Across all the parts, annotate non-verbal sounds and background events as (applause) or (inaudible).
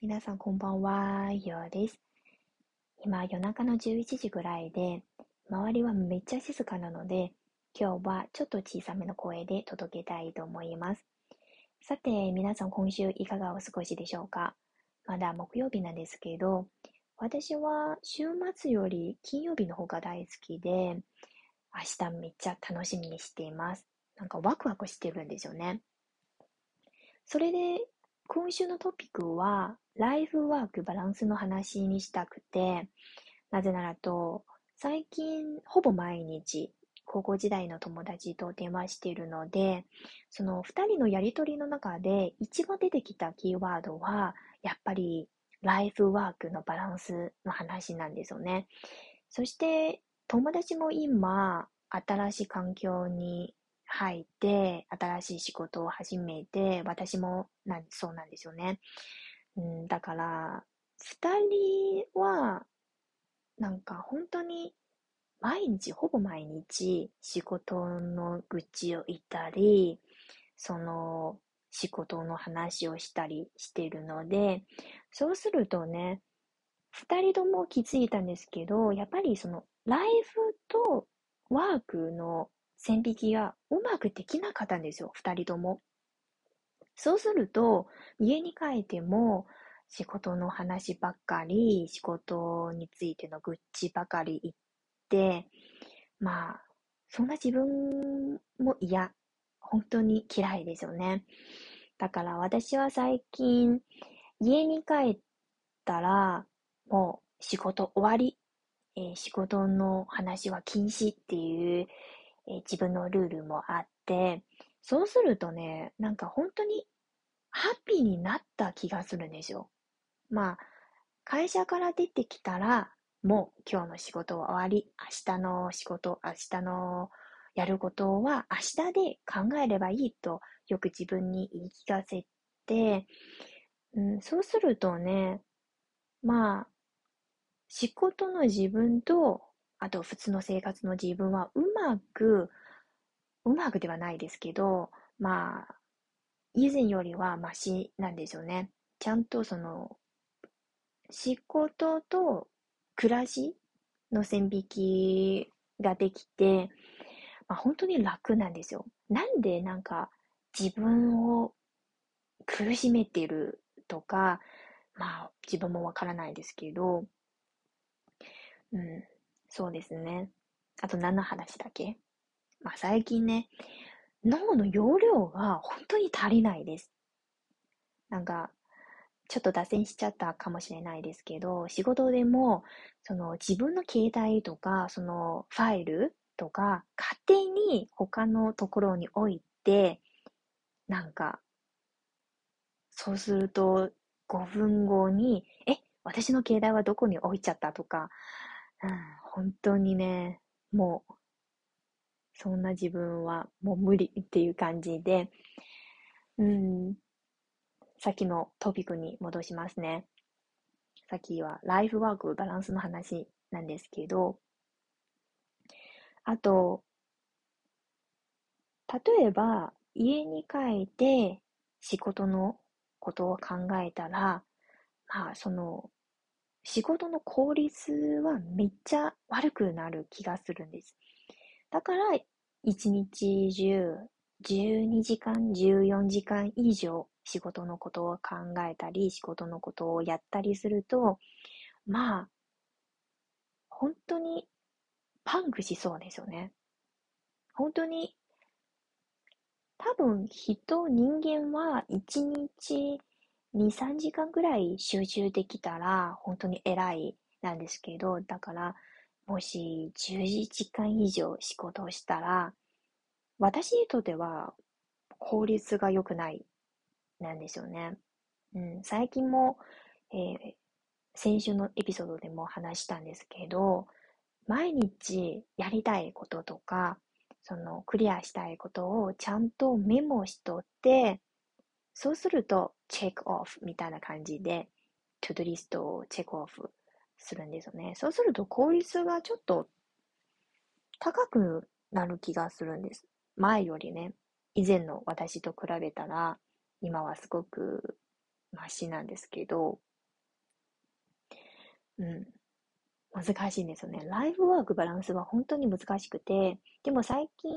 皆さんこんばんは、よです。今夜中の11時ぐらいで、周りはめっちゃ静かなので、今日はちょっと小さめの声で届けたいと思います。さて、皆さん今週いかがお過ごしでしょうか？まだ木曜日なんですけど、私は週末より金曜日の方が大好きで、明日めっちゃ楽しみにしています。なんかワクワクしてるんですよね。それで、今週のトピックは、ライフワークバランスの話にしたくて、なぜならと、最近、ほぼ毎日、高校時代の友達と電話しているので、その二人のやりとりの中で一番出てきたキーワードは、やっぱりライフワークのバランスの話なんですよね。そして、友達も今、新しい環境に入って、新しい仕事を始めて、私もなそうなんですよね。うん、だから、二人は、なんか本当に毎日、ほぼ毎日仕事の愚痴を言ったり、その仕事の話をしたりしてるので、そうするとね、二人とも気づいたんですけど、やっぱりそのライフとワークの線引きがうまくできなかったんですよ、二人とも。そうすると、家に帰っても仕事の話ばっかり、仕事についての愚痴ばかり言って、まあ、そんな自分も嫌。本当に嫌いですよね。だから私は最近、家に帰ったら、もう仕事終わり。えー、仕事の話は禁止っていうえー、自分のルールもあって、そうするとね、なんか本当にハッピーになった気がするんですよ。まあ、会社から出てきたら、もう今日の仕事は終わり。明日の仕事、明日のやることは明日で考えればいいとよく自分に言い聞かせて、うん、そうするとね、まあ、仕事の自分とあと普通の生活の自分はうまく、うまくではないですけど、まあ、以前よりはマシなんですよね。ちゃんとその、仕事と暮らしの線引きができて、まあ、本当に楽なんですよ。なんでなんか自分を苦しめてるとか、まあ自分もわからないですけど、うん、そうですね。あと何の話だっけ？まあ最近ね、脳の容量が本当に足りないです。なんか、ちょっと脱線しちゃったかもしれないですけど、仕事でも、その自分の携帯とか、そのファイルとか、勝手に他のところに置いて、なんか、そうすると5分後に、え、私の携帯はどこに置いちゃったとか、うん、本当にね、もう、そんな自分はもう無理っていう感じで、うん、さっきのトピックに戻しますね。さっきはライフワークバランスの話なんですけど、あと、例えば家に帰って仕事のことを考えたら、まあその仕事の効率はめっちゃ悪くなる気がするんです。だから、一日中、12時間、14時間以上仕事のことを考えたり、仕事のことをやったりすると、まあ、本当にパンクしそうですよね。本当に、多分人、人間は一日2、3時間ぐらい集中できたら、本当に偉いなんですけど、だから、もし10時間以上仕事をしたら、私にとっては効率が良くないなんですよね。うん、最近も、えー、先週のエピソードでも話したんですけど、毎日やりたいこととか、そのクリアしたいことをちゃんとメモしとって、そうすると、チェックオフみたいな感じで、トゥドリストをチェックオフするんですよね。そうすると効率がちょっと高くなる気がするんです。前よりね、以前の私と比べたら、今はすごくマシなんですけど、うん、難しいんですよね。ライフワークバランスは本当に難しくて、でも最近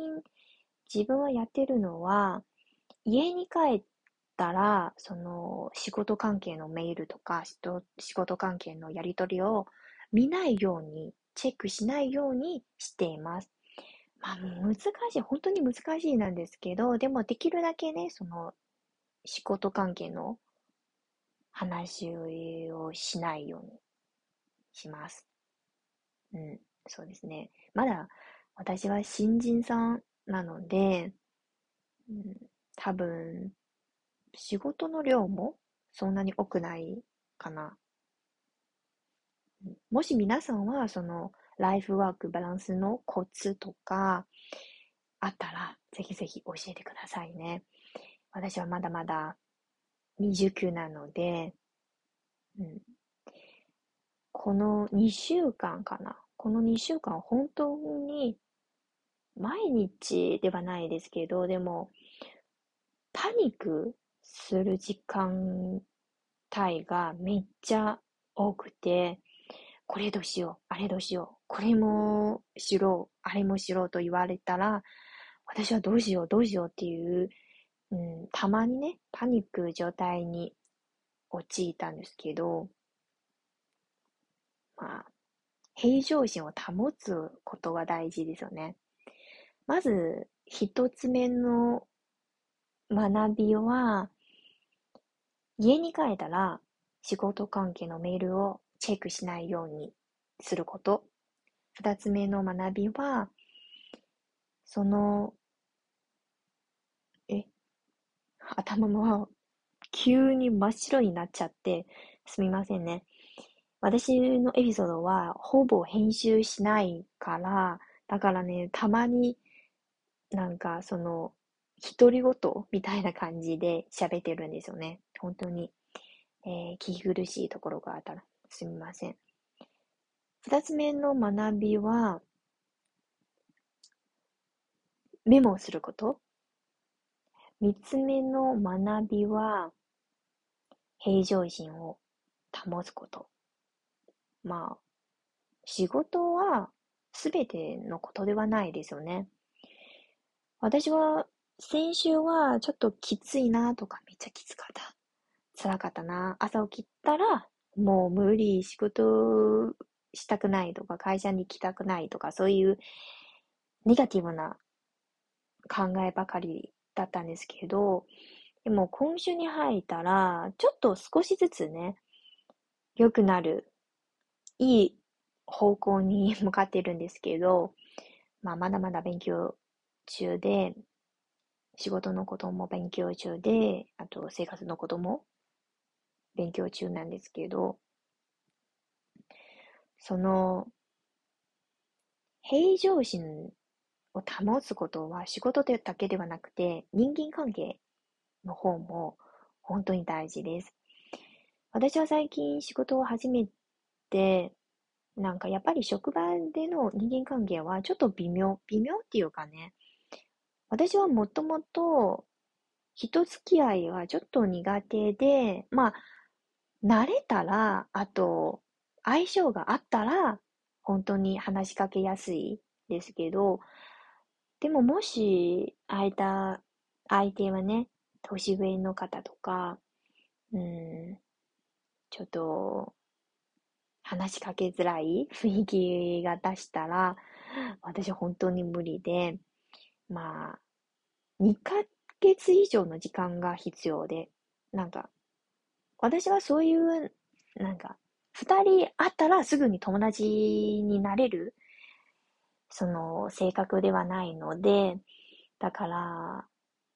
自分はやってるのは、家に帰ったら、その仕事関係のメールとか、仕事関係のやり取りを見ないように、チェックしないようにしています。まあ、難しい、本当に難しいなんですけど、でもできるだけね、その仕事関係の話をしないようにします。うん、そうですね。まだ私は新人さんなので、うん、多分、仕事の量もそんなに多くないかな。もし皆さんはそのライフワークバランスのコツとかあったら、ぜひぜひ教えてくださいね。私はまだまだ未熟なので、うん、この2週間かな。この2週間本当に毎日ではないですけど、でもパニックする時間帯がめっちゃ多くて、これどうしよう、あれどうしよう、これもしろう、あれもしろうと言われたら、私はどうしよう、どうしようっていう、うん、たまにね、パニック状態に陥ったんですけど、まあ、平常心を保つことが大事ですよね。まず、一つ目の学びは、家に帰ったら仕事関係のメールをチェックしないようにすること。二つ目の学びは、その、え、頭も急に真っ白になっちゃってすみませんね。私のエピソードはほぼ編集しないから、だからね、たまになんかその独り言みたいな感じで喋ってるんですよね。本当に、えー、聞き苦しいところがあったらすみません。二つ目の学びは、メモをすること。三つ目の学びは、平常心を保つこと。まあ、仕事は全てのことではないですよね。私は先週はちょっときついなとかめっちゃきつかった。辛かったな。朝起きたらもう無理、仕事したくないとか会社に行きたくないとかそういうネガティブな考えばかりだったんですけど、でも今週に入ったらちょっと少しずつね、良くなる、いい方向に向かってるんですけど、まあまだまだ勉強中で、仕事のことも勉強中で、あと生活のことも勉強中なんですけど、その、平常心を保つことは仕事でだけではなくて、人間関係の方も本当に大事です。私は最近仕事を始めて、なんかやっぱり職場での人間関係はちょっと微妙、微妙っていうかね、私はもともと人付き合いはちょっと苦手で、まあ、慣れたら、あと、相性があったら、本当に話しかけやすいですけど、でももし、相手、相手はね、年上の方とか、うん、ちょっと、話しかけづらい雰囲気が出したら、私本当に無理で、まあ、2ヶ月以上の時間が必要で、なんか、私はそういう、なんか、二人会ったらすぐに友達になれる、その、性格ではないので、だから、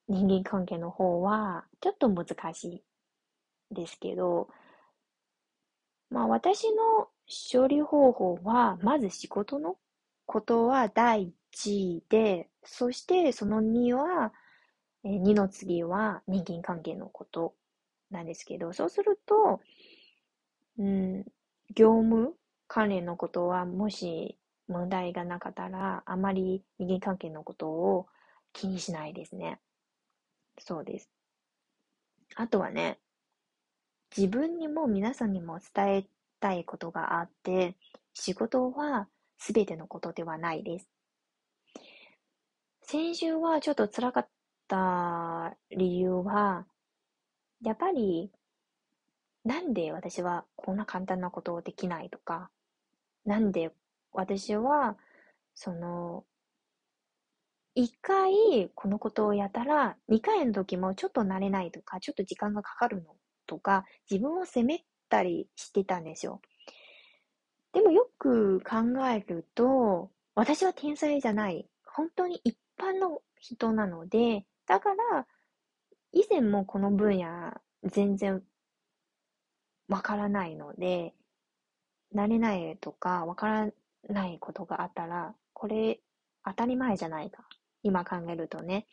人間関係の方は、ちょっと難しいですけど、まあ私の処理方法は、まず仕事のことは第1で、そしてその2は、えー、2の次は人間関係のこと。なんですけど、そうすると、うん、業務関連のことはもし問題がなかったら、あまり人間関係のことを気にしないですね。そうです。あとはね、自分にも皆さんにも伝えたいことがあって、仕事は全てのことではないです。先週はちょっと辛かった理由は、やっぱり、なんで私はこんな簡単なことをできないとか、なんで私は、その、一回このことをやったら、二回の時もちょっと慣れないとか、ちょっと時間がかかるのとか、自分を責めたりしてたんですよ。でもよく考えると、私は天才じゃない。本当に一般の人なので、だから、以前もこの分野全然わからないので、慣れないとかわからないことがあったら、これ当たり前じゃないか。今考えるとね。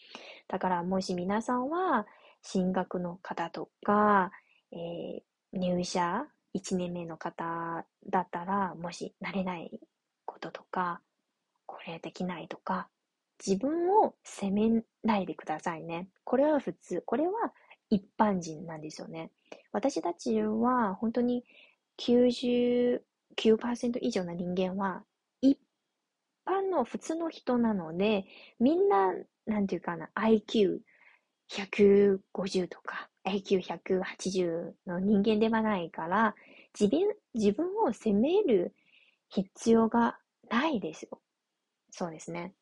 だからもし皆さんは進学の方とか、えー、入社1年目の方だったら、もし慣れないこととか、これできないとか、自分を責めないでくださいね。これは普通。これは一般人なんですよね。私たちは本当に99%以上の人間は一般の普通の人なので、みんな、なんていうかな、IQ150 とか IQ180 の人間ではないから、自分、自分を責める必要がないですよ。そうですね。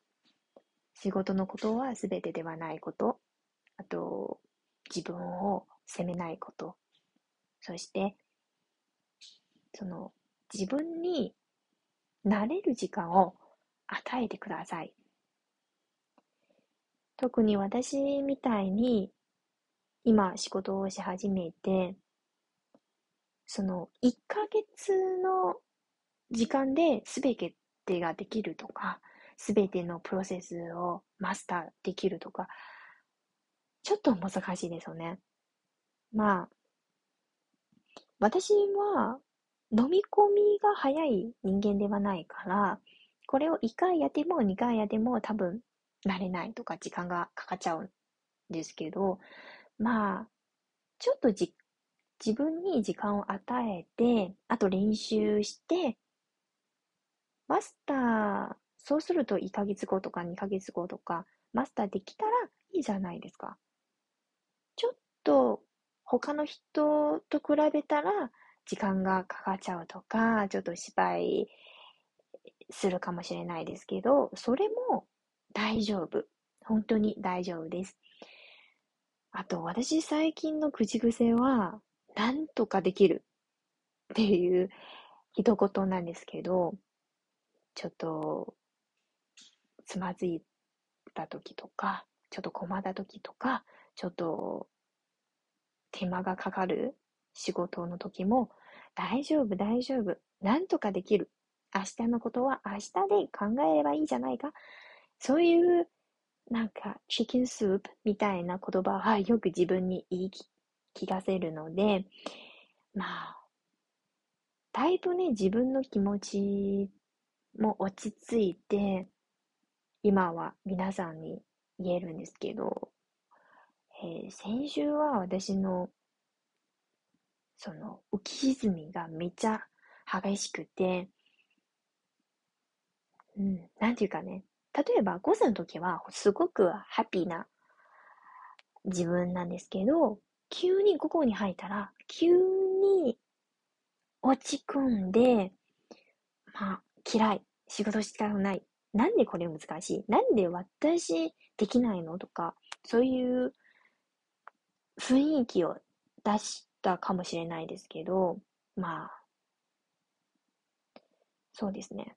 仕事のことは全てではないこと。あと、自分を責めないこと。そして、その、自分になれる時間を与えてください。特に私みたいに今仕事をし始めて、その1ヶ月の時間で全てができるとか、全てのプロセスをマスターできるとか、ちょっと難しいですよね。まあ、私は飲み込みが早い人間ではないから、これを1回やっても2回やっても多分慣れないとか時間がかかっちゃうんですけど、まあ、ちょっとじ、自分に時間を与えて、あと練習して、マスター、そうすると1ヶ月後とか2ヶ月後とか、マスターできたらいいじゃないですか。ちょっと他の人と比べたら時間がかかっちゃうとか、ちょっと失敗するかもしれないですけど、それも大丈夫。本当に大丈夫です。あと、私最近の口癖は、なんとかできるっていう一言なんですけど、ちょっと、つまずいた時とか、ちょっと困った時とか、ちょっと手間がかかる仕事の時も、大丈夫、大丈夫。なんとかできる。明日のことは明日で考えればいいじゃないか。そういうなんか、チキンスープみたいな言葉はよく自分に言い聞かせるので、まあ、だいぶね、自分の気持ちも落ち着いて、今は皆さんに言えるんですけど、えー、先週は私の、その浮き沈みがめっちゃ激しくて、うん、なんていうかね、例えば午前の時はすごくハッピーな自分なんですけど、急に午後に入ったら、急に落ち込んで、まあ、嫌い。仕事したくない。なんでこれ難しい？なんで私できないの？とか、そういう雰囲気を出したかもしれないですけど、まあ、そうですね。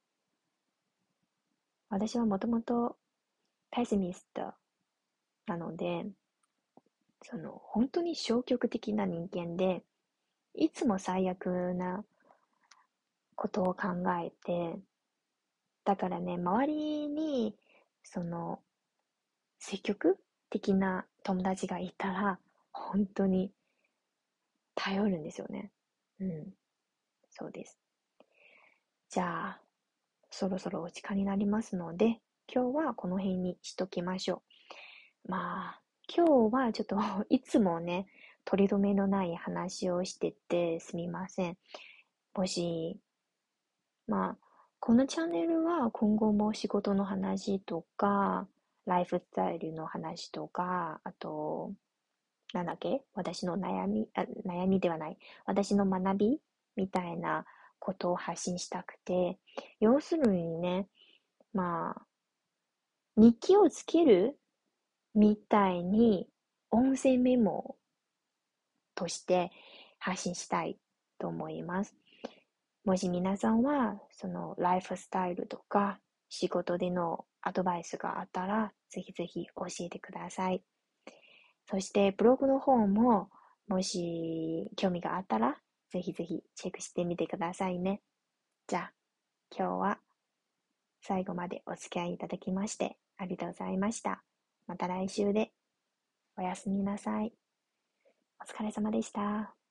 私はもともとペシミストなので、その本当に消極的な人間で、いつも最悪なことを考えて、だからね、周りに、その、積極的な友達がいたら、本当に頼るんですよね。うん。そうです。じゃあ、そろそろお時間になりますので、今日はこの辺にしときましょう。まあ、今日はちょっと (laughs) いつもね、取り留めのない話をしててすみません。もし、まあ、このチャンネルは今後も仕事の話とか、ライフスタイルの話とか、あと、なんだっけ？私の悩みあ、悩みではない。私の学びみたいなことを発信したくて、要するにね、まあ、日記をつけるみたいに音声メモとして発信したいと思います。もし皆さんは、そのライフスタイルとか仕事でのアドバイスがあったら、ぜひぜひ教えてください。そして、ブログの方も、もし興味があったら、ぜひぜひチェックしてみてくださいね。じゃあ、今日は最後までお付き合いいただきましてありがとうございました。また来週でおやすみなさい。お疲れ様でした。